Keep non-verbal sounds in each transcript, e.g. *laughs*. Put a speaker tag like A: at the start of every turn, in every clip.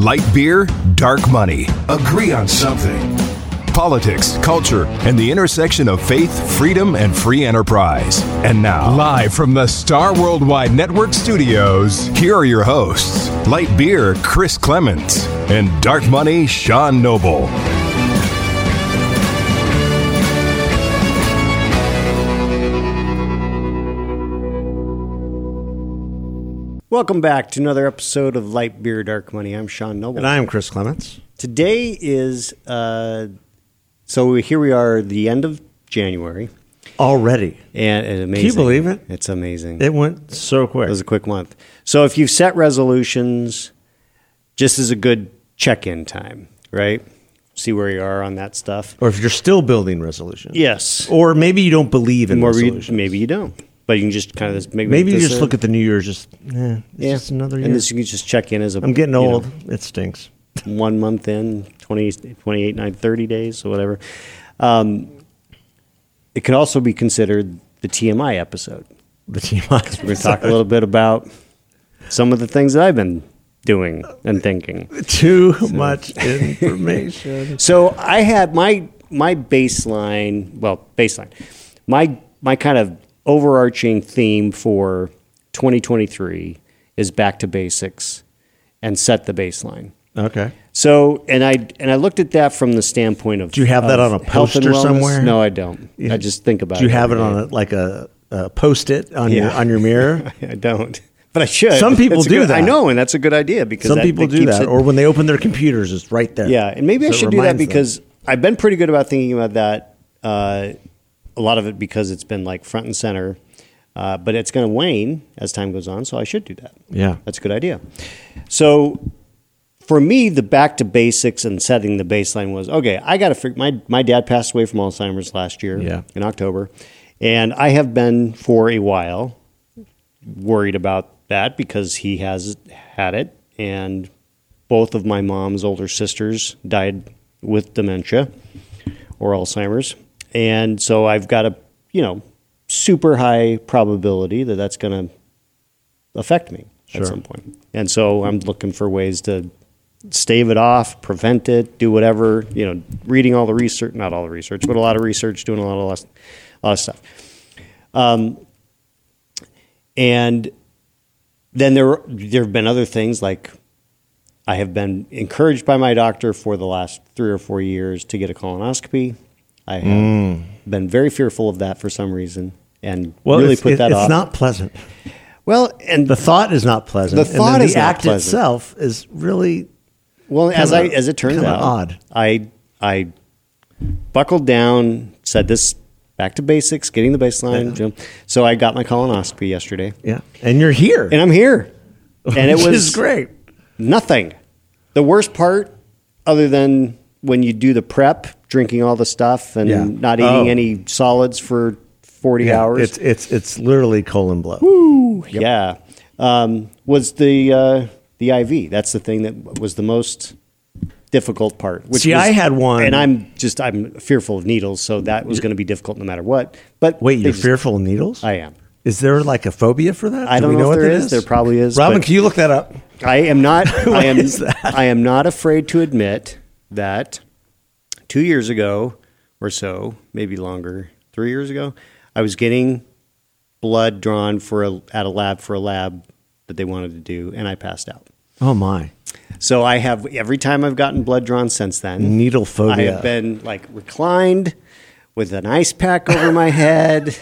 A: Light beer, dark money. Agree on something. Politics, culture, and the intersection of faith, freedom, and free enterprise. And now, live from the Star Worldwide Network studios, here are your hosts Light Beer, Chris Clements, and Dark Money, Sean Noble.
B: Welcome back to another episode of Light Beer Dark Money. I'm Sean Noble.
C: And I am Chris Clements.
B: Today is uh, so here we are, the end of January,
C: Already.
B: and it's amazing.
C: Can you believe it?
B: It's amazing.
C: It went so quick.
B: It was a quick month. So if you've set resolutions, just as a good check-in time, right? See where you are on that stuff.
C: or if you're still building resolutions.
B: Yes.
C: Or maybe you don't believe in
B: Or you-
C: resolutions.
B: maybe you don't, but you can just kind of maybe
C: Maybe you just look at the New Year's just, eh, it's
B: yeah,
C: just another year.
B: and this you can just check in as a.
C: I'm getting
B: you know,
C: old. It stinks. *laughs*
B: one month in 20, 28 9 30 days or whatever um, it could also be considered the tmi episode
C: The team
B: we're going to talk a little bit about some of the things that i've been doing and thinking *laughs*
C: Too much *laughs* information.
B: so i had my my baseline well baseline my my kind of overarching theme for 2023 is back to basics and set the baseline
C: Okay.
B: So, and I and I looked at that from the standpoint of.
C: Do you have that on a poster somewhere?
B: No, I don't. I just think about it.
C: Do you
B: it.
C: have it
B: every
C: on a, like a, a post-it on your
B: Yeah.
C: on your mirror? *laughs*
B: I don't, but I should.
C: Some people
B: a
C: do
B: good- I know, and that's a good idea because
C: Some
B: that-
C: people do
B: keeps
C: that,
B: it-
C: or when they open their computers, it's right there.
B: yeah, and maybe I
C: So it
B: should do that
C: reminds them.
B: because I've been pretty good about thinking about that. Uh, a lot of it because it's been like front and center, uh, but it's going to wane as time goes on. So I should do that.
C: Yeah.
B: That's a good idea. So for me, the back to basics and setting the baseline was okay. I got to figure. My my dad passed away from Alzheimer's last year
C: Yeah.
B: in October, and I have been for a while worried about that because he has had it, and both of my mom's older sisters died with dementia or Alzheimer's, and so I've got a you know super high probability that that's going to affect me
C: Sure.
B: at some point. And so I'm looking for ways to stave it off, prevent it, do whatever, you know, reading all the research, not all the research, but a lot of research, doing a lot of, less- a lot of stuff. Um, and then there, there have been other things like I have been encouraged by my doctor for the last three or four years to get a colonoscopy. I have mm. been very fearful of that for some reason and
C: Well,
B: really put
C: it-
B: that
C: it's
B: off.
C: It's not pleasant.
B: well, and
C: The thought is not pleasant.
B: The thought is
C: the act
B: pleasant.
C: itself is really
B: Well, as I as it turns out,
C: odd.
B: I I buckled down, said this back to basics, getting the baseline. know. So I got my colonoscopy yesterday,
C: yeah. And you're here,
B: and I'm here, *laughs* and it was
C: great.
B: Nothing. The worst part, other than when you do the prep, drinking all the stuff and
C: Yeah.
B: not eating
C: Oh.
B: any solids for forty
C: Yeah,
B: hours.
C: It's it's it's literally colon blow.
B: Yeah, um, was the uh, the IV. That's the thing that was the most difficult part. Which
C: See,
B: was-
C: I had one-
B: and I'm just I'm fearful of needles, so that was going to be difficult no matter what. But
C: Wait, you're
B: just-
C: fearful of needles?
B: I am.
C: Is there like a phobia for that?
B: I
C: Do
B: don't
C: we
B: know,
C: know
B: if
C: what
B: there
C: that
B: is. There probably is.
C: Robin, can you look that up?
B: I am not. *laughs* I am. I am not afraid to admit that two years ago or so, maybe longer, three years ago, I was getting blood drawn for a, at a lab for a lab that they wanted to do, and I passed out.
C: Oh my,
B: So I have every time I've gotten blood drawn since then.
C: needle phobia.
B: I have been like reclined with an ice pack over my *laughs* head,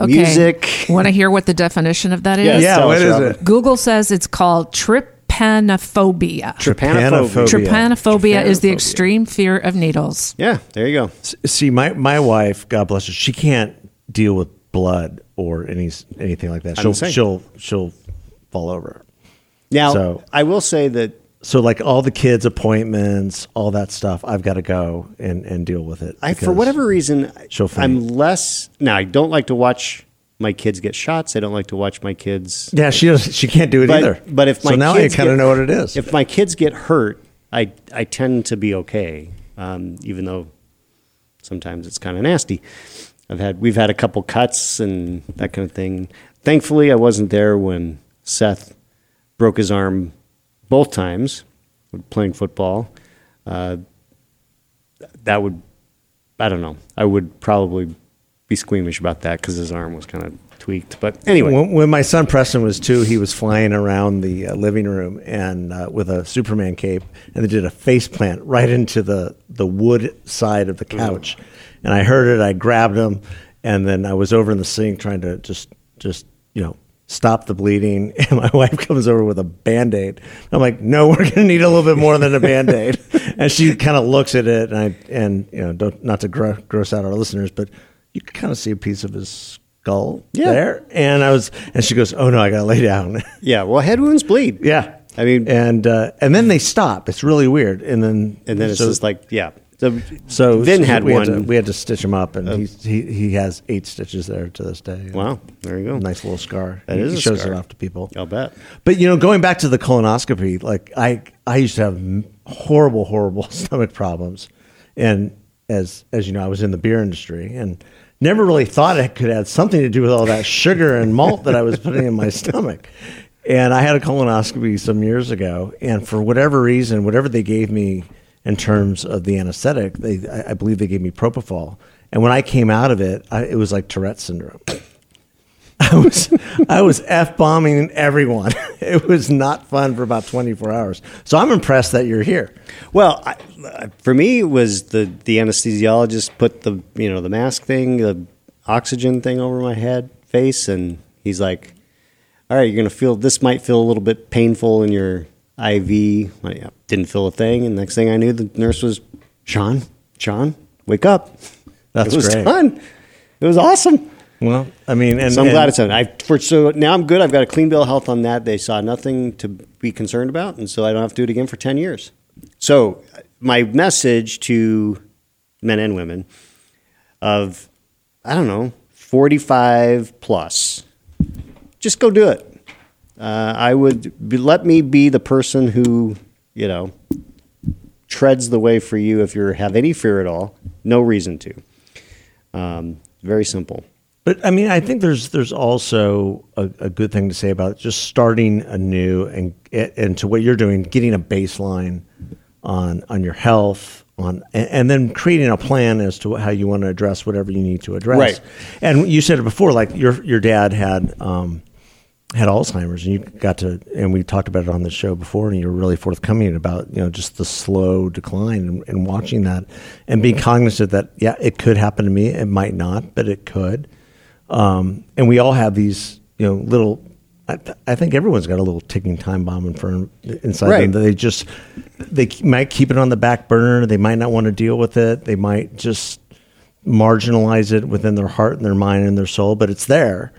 D: Okay.
B: music.
D: Want to hear what the definition of that is?
B: Yes,
C: yeah,
B: tell
C: what
B: us,
C: is
B: Robin.
C: it?
D: Google says it's called trypanophobia.
B: Trypanophobia.
D: Trypanophobia is the extreme fear of needles.
B: Yeah, there you go.
C: S- See, my my wife, God bless her, she can't deal with blood or any anything like that.
B: I'm
C: She'll
B: the same.
C: she'll she'll fall over.
B: Now,
C: So-
B: I will say that
C: So like all the kids' appointments, all that stuff, I've got to go and and deal with it.
B: I, for
C: because-
B: whatever reason,
C: she'll
B: I'm less. Now, I don't like to watch my kids get shots. I don't like to watch my kids.
C: Yeah, she does, she can't do it
B: But,
C: either.
B: but if my
C: so now I
B: kids
C: kind of
B: get-
C: know what it is.
B: If my kids get hurt, I I tend to be okay, um, even though sometimes it's kind of nasty. I've had we've had a couple cuts and that kind of thing. Thankfully, I wasn't there when Seth broke his arm both times, playing football, uh, that would, I don't know, I would probably be squeamish about that because his arm was kind of tweaked. But anyway,
C: When, when my son Preston was two, he was flying around the uh, living room and uh, with a Superman cape, and they did a face plant right into the the wood side of the couch. And I heard it. I grabbed him, and then I was over in the sink trying to just just you know stop the bleeding. *laughs* And my wife comes over with a band aid. I'm like, no, we're gonna need a little bit more than a band aid. *laughs* and she kind of looks at it, and I and you know don't, not to gro- gross out our listeners, but you can kind of see a piece of his skull
B: Yeah.
C: there. And I was, and she goes, "Oh no, I gotta lay down." *laughs*
B: yeah, well, head wounds bleed.
C: yeah,
B: I mean,
C: and uh, and then they stop. It's really weird. And then
B: and then it's
C: so,
B: just like, yeah. So,
C: so
B: Vin
C: so
B: had
C: we
B: one.
C: Had to, we had to stitch him up, and he's, he he has eight stitches there to this day.
B: wow, there you go.
C: nice little scar.
B: That
C: he,
B: is
C: he
B: a
C: shows
B: scar.
C: it off to people.
B: I'll bet.
C: But you know, going back to the colonoscopy, like I, I used to have horrible, horrible *laughs* stomach problems, and as as you know, I was in the beer industry and never really thought it could have something to do with all that sugar and malt that I was putting in my *laughs* stomach. And I had a colonoscopy some years ago, and for whatever reason, whatever they gave me in terms of the anesthetic, they I, I believe they gave me propofol. And when I came out of it, I, it was like Tourette syndrome. I was I was f bombing everyone. *laughs* It was not fun for about twenty four hours. So I'm impressed that you're here.
B: Well, I, for me, it was the the anesthesiologist put the you know the mask thing, the oxygen thing over my head, face, and he's like, "All right, you're gonna feel this might feel a little bit painful in your IV." I didn't feel a thing, and next thing I knew, the nurse was, "Sean, Sean, wake up." *laughs*
C: That's
B: it was
C: great.
B: done. It was awesome.
C: Well, I mean, and
B: So I'm
C: and-
B: glad it's done. I for so now I'm good. I've got a clean bill of health on that. They saw nothing to be concerned about, and so I don't have to do it again for ten years. So my message to men and women of I don't know forty five plus, just go do it. Uh, I would be, let me be the person who you know treads the way for you if you have any fear at all. No reason to. Um, very simple.
C: But I mean, I think there's there's also a, a good thing to say about just starting anew and and to what you're doing, getting a baseline on on your health, on and, and then creating a plan as to how you want to address whatever you need to address.
B: Right.
C: And you said it before, like your your dad had. Um, had Alzheimer's, and you got to, and we talked about it on the show before, and you were really forthcoming about, you know, just the slow decline and, and watching that, and being cognizant that, yeah, it could happen to me, it might not, but it could, um, and we all have these, you know, little. I, th- I think everyone's got a little ticking time bomb in front inside
B: Right.
C: them that they just they might keep it on the back burner. They might not want to deal with it. They might just marginalize it within their heart and their mind and their soul, but it's there.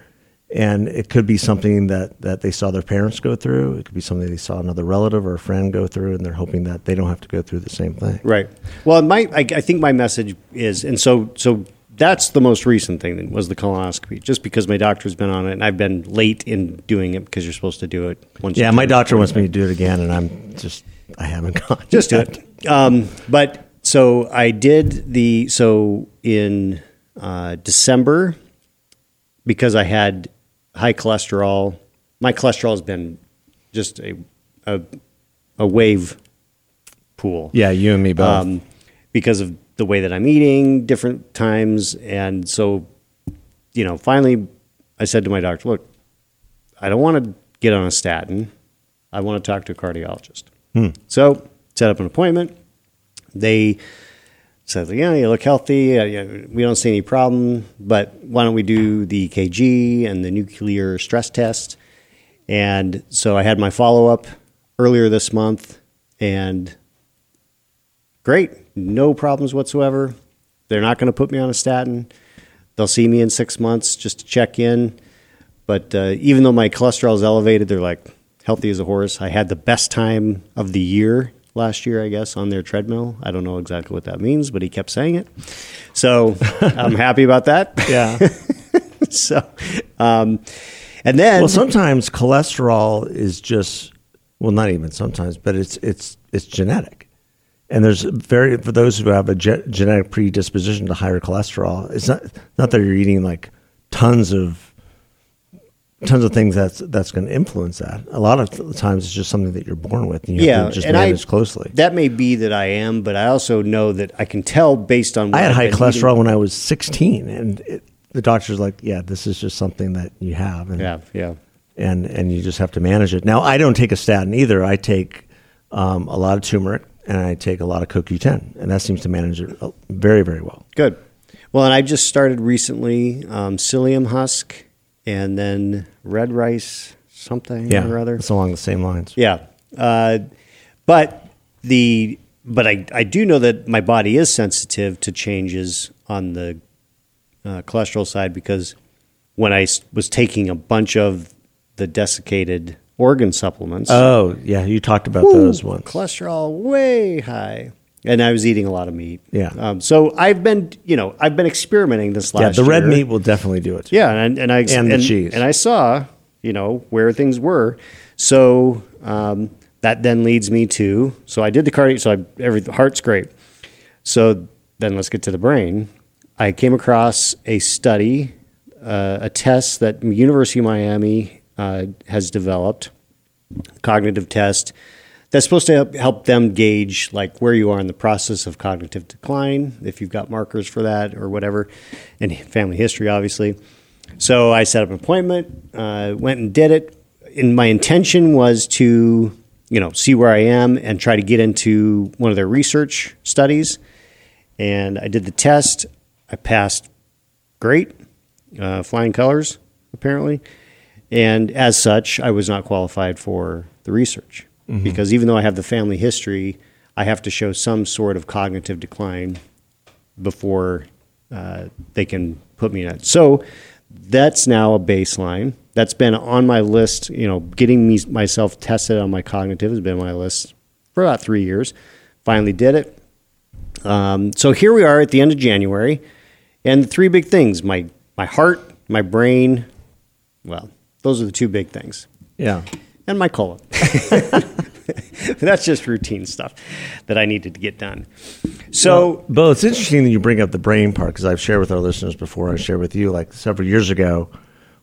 C: And it could be something that, that they saw their parents go through. It could be something they saw another relative or a friend go through, and they're hoping that they don't have to go through the same thing.
B: Right. Well, my I, I think my message is, and so so that's the most recent thing that was the colonoscopy. Just because my doctor's been on it, and I've been late in doing it because you're supposed to do it once.
C: Yeah, my doctor wants me to do it again, and I'm just, I haven't gone. *laughs*
B: Just do it. Um, but so I did the so in uh, December because I had high cholesterol. My cholesterol has been just a a, a wave pool.
C: Yeah, you and me both.
B: um, because of the way that I'm eating different times. And so, you know, finally I said to my doctor, look, I don't want to get on a statin. I want to talk to a cardiologist. Hmm. So set up an appointment. They said, yeah, you look healthy. We don't see any problem, but why don't we do the EKG and the nuclear stress test? And so I had my follow up earlier this month, and great, no problems whatsoever. They're not going to put me on a statin. They'll see me in six months just to check in. But uh, even though my cholesterol is elevated, they're like healthy as a horse. I had the best time of the year last year, I guess, on their treadmill. I don't know exactly what that means, but he kept saying it. So *laughs* I'm happy about that.
C: yeah. *laughs*
B: so, um, and then
C: well, sometimes cholesterol is just well, not even sometimes, but it's it's it's genetic. And there's very for those who have a ge- genetic predisposition to higher cholesterol. It's not not that you're eating like tons of tons of things that's that's going to influence that. A lot of th- times it's just something that you're born with, and you
B: yeah,
C: have to just manage
B: I,
C: closely.
B: That may be that I am, but I also know that I can tell based on. What
C: I had
B: I've
C: high cholesterol
B: eating.
C: when I was 16, and it, the doctor's like, "Yeah, this is just something that you have." And,
B: Yeah, yeah.
C: and and you just have to manage it. Now, I don't take a statin either. I take um, a lot of turmeric and I take a lot of CoQ10, and that seems to manage it uh, very, very well.
B: Good. Well, and I just started recently um, psyllium husk and then red rice something
C: Yeah,
B: or other.
C: it's along the same lines.
B: Yeah. Uh, but the but I, I do know that my body is sensitive to changes on the uh, cholesterol side because when I was taking a bunch of the desiccated organ supplements,
C: Oh, yeah, you talked about
B: whoo,
C: those ones.
B: cholesterol way high, and I was eating a lot of meat.
C: Yeah.
B: Um, so I've been, you know, I've been experimenting this last.
C: Yeah, the red
B: year.
C: meat will definitely do it.
B: Yeah, and and I
C: And the cheese.
B: and I saw you know where things were. So um, that then leads me to so I did the cardio. So I, every heart's great. So then let's get to the brain. I came across a study, uh, a test that University of Miami uh, has developed, cognitive test that's supposed to help, them gauge like where you are in the process of cognitive decline, if you've got markers for that or whatever, and family history, obviously. So I set up an appointment, uh, went and did it. And my intention was to, you know, see where I am and try to get into one of their research studies. And I did the test. I passed great, uh, flying colors, apparently. And as such, I was not qualified for the research because even though I have the family history, I have to show some sort of cognitive decline before uh, they can put me in it. So that's now a baseline. That's been on my list. You know, getting me myself tested on my cognitive has been on my list for about three years. Finally did it. Um, so here we are at the end of January, and the three big things: my my heart, my brain. Well, those are the two big things,
C: Yeah.
B: and my colon. *laughs* That's just routine stuff that I needed to get done. So
C: Bo, it's interesting that you bring up the brain part because I've shared with our listeners before. I shared with you like several years ago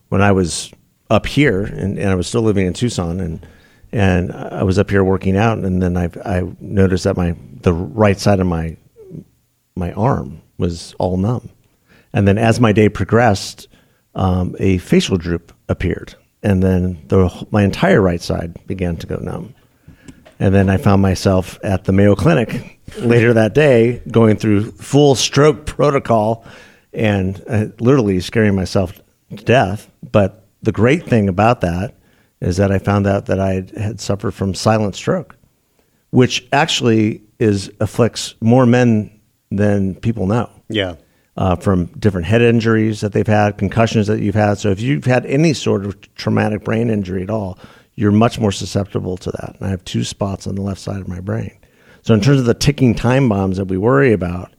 C: when I was up here and, and I was still living in Tucson and and I was up here working out and then I I noticed that my the right side of my my arm was all numb, and then as my day progressed, um, a facial droop appeared, and then the my entire right side began to go numb. And then I found myself at the Mayo Clinic later that day going through full stroke protocol and uh, literally scaring myself to death. But the great thing about that is that I found out that I had suffered from silent stroke, which actually is afflicts more men than people know
B: yeah,
C: uh, from different head injuries that they've had, concussions that you've had. So if you've had any sort of traumatic brain injury at all, you're much more susceptible to that. And I have two spots on the left side of my brain. So in terms of the ticking time bombs that we worry about,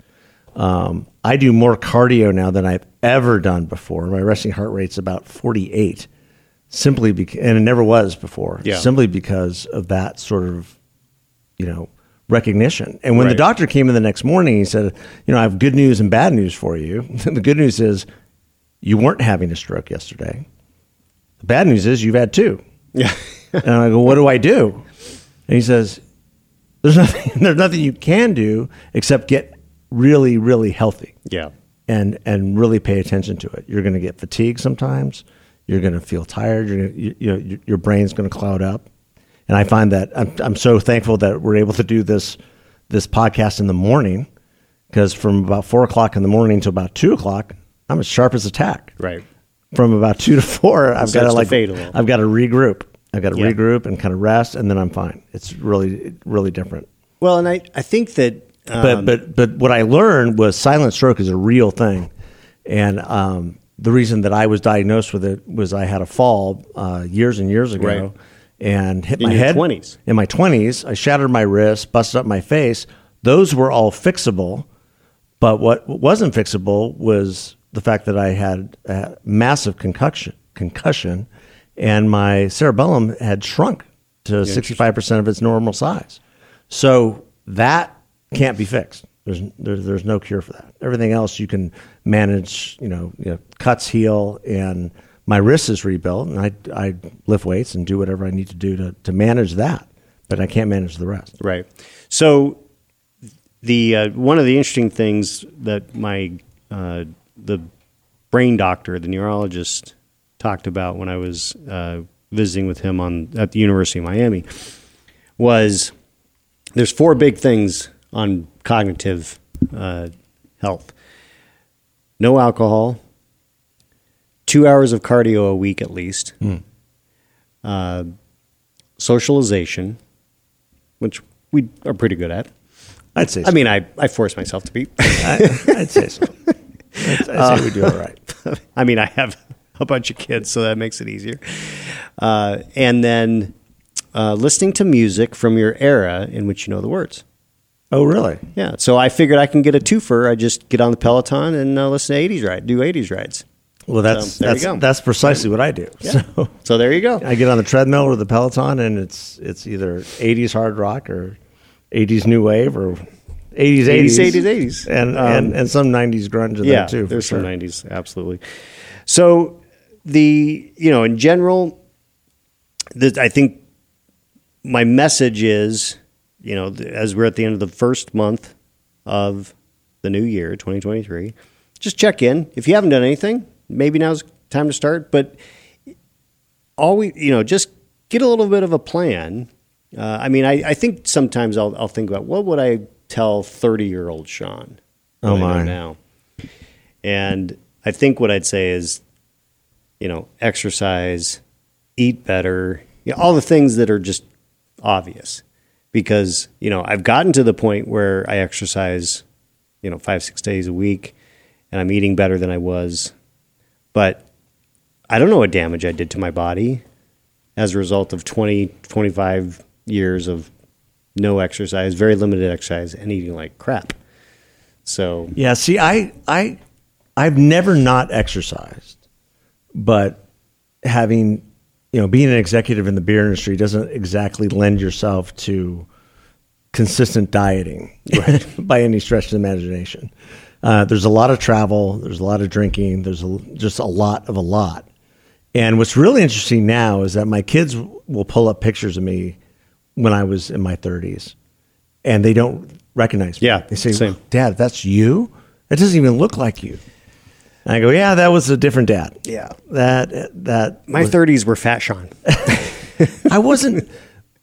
C: um, I do more cardio now than I've ever done before. My resting heart rate's about 48, simply because, and it never was before.
B: Yeah.
C: Simply because of that sort of, you know, recognition. And when the doctor came in the next morning, he said, "You know, I have good news and bad news for you. *laughs* the good news is you weren't having a stroke yesterday. The bad news is you've had two.
B: yeah, *laughs*
C: And I go, "What do I do?" And he says, "There's nothing. *laughs* There's nothing you can do except get really, really healthy."
B: yeah,
C: and and really pay attention to it. You're going to get fatigued sometimes. You're going to feel tired. You're gonna, you, you know your, your brain's going to cloud up. And I find that I'm I'm so thankful that we're able to do this this podcast in the morning because from about four o'clock in the morning to about two o'clock, I'm as sharp as a tack.
B: right.
C: From about two to four, I've got to
B: to
C: like
B: fade.
C: I've got to regroup. I've got to
B: Yeah.
C: regroup and kind of rest, and then I'm fine. It's really really different.
B: Well, and I, I think that
C: but
B: um,
C: but but what I learned was silent stroke is a real thing, and um, the reason that I was diagnosed with it was I had a fall uh, years and years ago,
B: Right.
C: And hit
B: In
C: my head
B: 20s.
C: In my twenties, I shattered my wrist, busted up my face. Those were all fixable, but what wasn't fixable was the fact that I had a massive concussion, concussion, and my cerebellum had shrunk to sixty five percent of its normal size. So that can't be fixed. There's, there's there's no cure for that. Everything else you can manage. You know, you know cuts heal, and my wrist is rebuilt, and I I lift weights and do whatever I need to do to to manage that, but I can't manage the rest.
B: Right. So the uh, one of the interesting things that my uh, the brain doctor, the neurologist, talked about when I was uh, visiting with him on at the University of Miami was there's four big things on cognitive uh, health: no alcohol, two hours of cardio a week at least, uh, socialization, which we are pretty good at.
C: I'd say.
B: I mean, I, I force myself to be. *laughs*
C: I, I'd say so. I'd, I'd say we do it right. *laughs*
B: I mean, I have a bunch of kids, so that makes it easier. Uh, and then uh, listening to music from your era in which you know the words.
C: Oh, really?
B: Yeah. So I figured I can get a twofer. I just get on the Peloton and uh, listen to 80s ride, do 80s rides.
C: Well, that's
B: So,
C: that's that's precisely what I do. So
B: So there you go.
C: I get on the treadmill or the Peloton, and it's it's either '80s hard rock or '80s new wave or '80s
B: 80s,
C: 80s
B: 80s, 80s.
C: and
B: Um,
C: and, and some '90s grunge in
B: yeah,
C: there too. for
B: there's
C: sure.
B: some 90s, absolutely. So the, you know, in general, the, I think my message is, you know, as we're at the end of the first month of the new year, 2023, just check in. If you haven't done anything, maybe now's time to start. But always, you know, just get a little bit of a plan. Uh, I mean, I, I think sometimes I'll, I'll think about what would I tell 30 year old Sean?
C: Oh, my.
B: Now. And I think what I'd say is, you know, exercise, eat better, you know, all the things that are just obvious. Because, you know, I've gotten to the point where I exercise, you know, five, six days a week and I'm eating better than I was. But I don't know what damage I did to my body as a result of 20, 25 years of no exercise, very limited exercise, and eating like crap. So,
C: Yeah, see, I I I've never not exercised, but having you know being an executive in the beer industry doesn't exactly lend yourself to consistent dieting *laughs* by any stretch of the imagination. Uh, there's a lot of travel, there's a lot of drinking, there's a, just a lot of a lot. And what's really interesting now is that my kids will pull up pictures of me when I was in my 30s, and they don't recognize me.
B: Yeah,
C: they say,
B: same.
C: "Dad, that's you? It doesn't even look like you." And I go, "Yeah, that was a different dad.
B: Yeah.
C: that that
B: my 30s were fat, Sean. *laughs*
C: I wasn't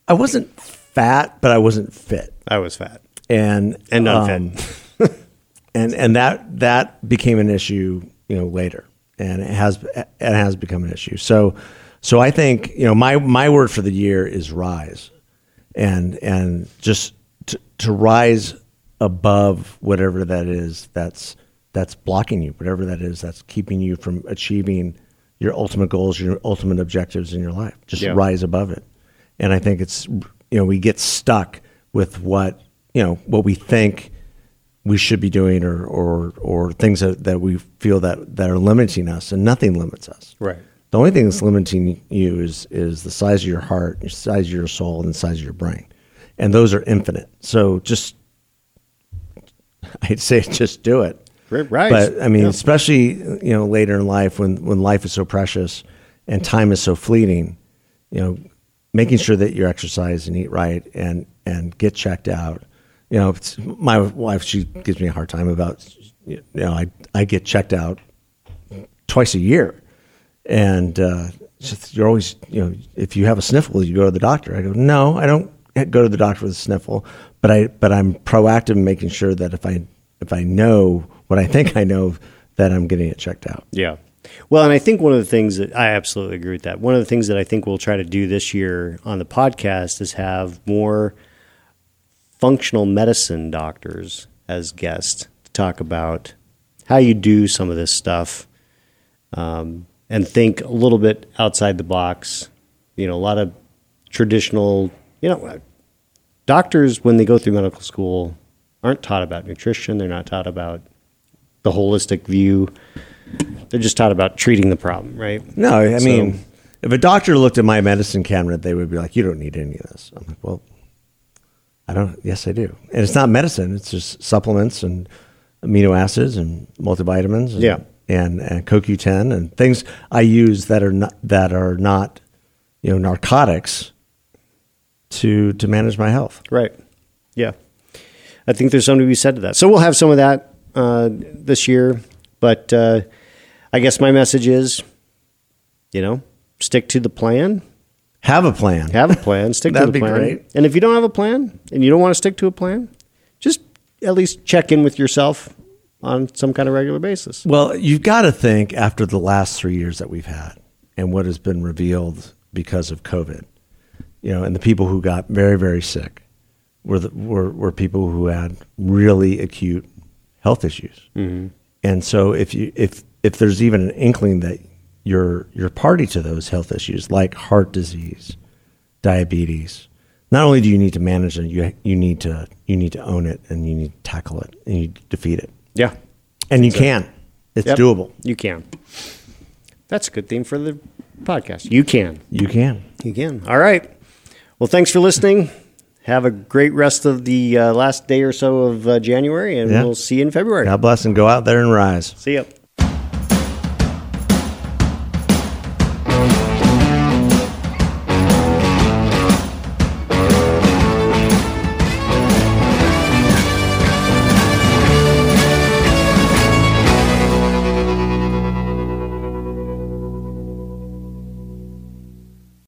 C: I wasn't fat, but I wasn't fit,
B: I was fat
C: and
B: and unfit.
C: um, *laughs* and and that that became an issue, you know, later, and it has it has become an issue. So, so I think you know my my word for the year is rise, and and just to, to rise above whatever that is that's that's blocking you, whatever that is that's keeping you from achieving your ultimate goals, your ultimate objectives in your life. Just
B: Yeah.
C: rise above it. And I think it's you know we get stuck with what you know what we think we should be doing or or or things that, that we feel that that are limiting us and nothing limits us.
B: Right.
C: the only thing that's limiting you is is the size of your heart the size of your soul and the size of your brain. And those are infinite. So just *laughs* i'd say just do it.
B: Right,
C: but i mean
B: Yeah.
C: especially you know later in life when when life is so precious and time is so fleeting you know making sure that you exercise and eat right and and get checked out you know my wife she gives me a hard time about you know i i get checked out twice a year and uh, you're always you know if you have a sniffle you go to the doctor i go no i don't go to the doctor with a sniffle but i but i'm proactive in making sure that if i if i know what i think i know that i'm getting it checked out
B: Yeah. Well, and I think one of the things that I absolutely agree with that. One of the things that I think we'll try to do this year on the podcast is have more functional medicine doctors as guests to talk about how you do some of this stuff um, and think a little bit outside the box. You know, a lot of traditional, you know, doctors, when they go through medical school, aren't taught about nutrition. They're not taught about the holistic view. They're just taught about treating the problem, right?
C: no i
B: So-
C: mean if a doctor looked at my medicine cabinet they would be like you don't need any of this i'm like well i don't yes i do and it's not medicine it's just supplements and amino acids and multivitamins and,
B: Yeah.
C: and and CoQ10 and things I use that are not that are not you know narcotics to to manage my health.
B: Right. Yeah. I think there's something to be said to that. So we'll have some of that uh, this year, but uh, I guess my message is, you know, stick to the plan.
C: Have a plan.
B: Have a plan. *laughs* Stick to
C: That'd
B: the
C: be
B: plan.
C: great.
B: And if you don't have a plan and you don't want to stick to a plan, just at least check in with yourself on some kind of regular basis.
C: Well, you've got to think after the last three years that we've had and what has been revealed because of COVID, you know, and the people who got very, very sick were, the, were, were people who had really acute health issues. Mm-hmm. And so if you, if, if there's even an inkling that you're, you're party to those health issues like heart disease, diabetes, not only do you need to manage it, you, you need to, you need to own it and you need to tackle it and you defeat it.
B: Yeah.
C: And you can. It's
B: Yep.
C: doable.
B: You can. That's a good theme for the podcast. You can.
C: You can.
B: You can. All right. Well, thanks for listening. Have a great rest of the uh, last day or so of uh, January, and
C: Yeah.
B: we'll see you in February.
C: God bless and go out there and rise.
B: See ya.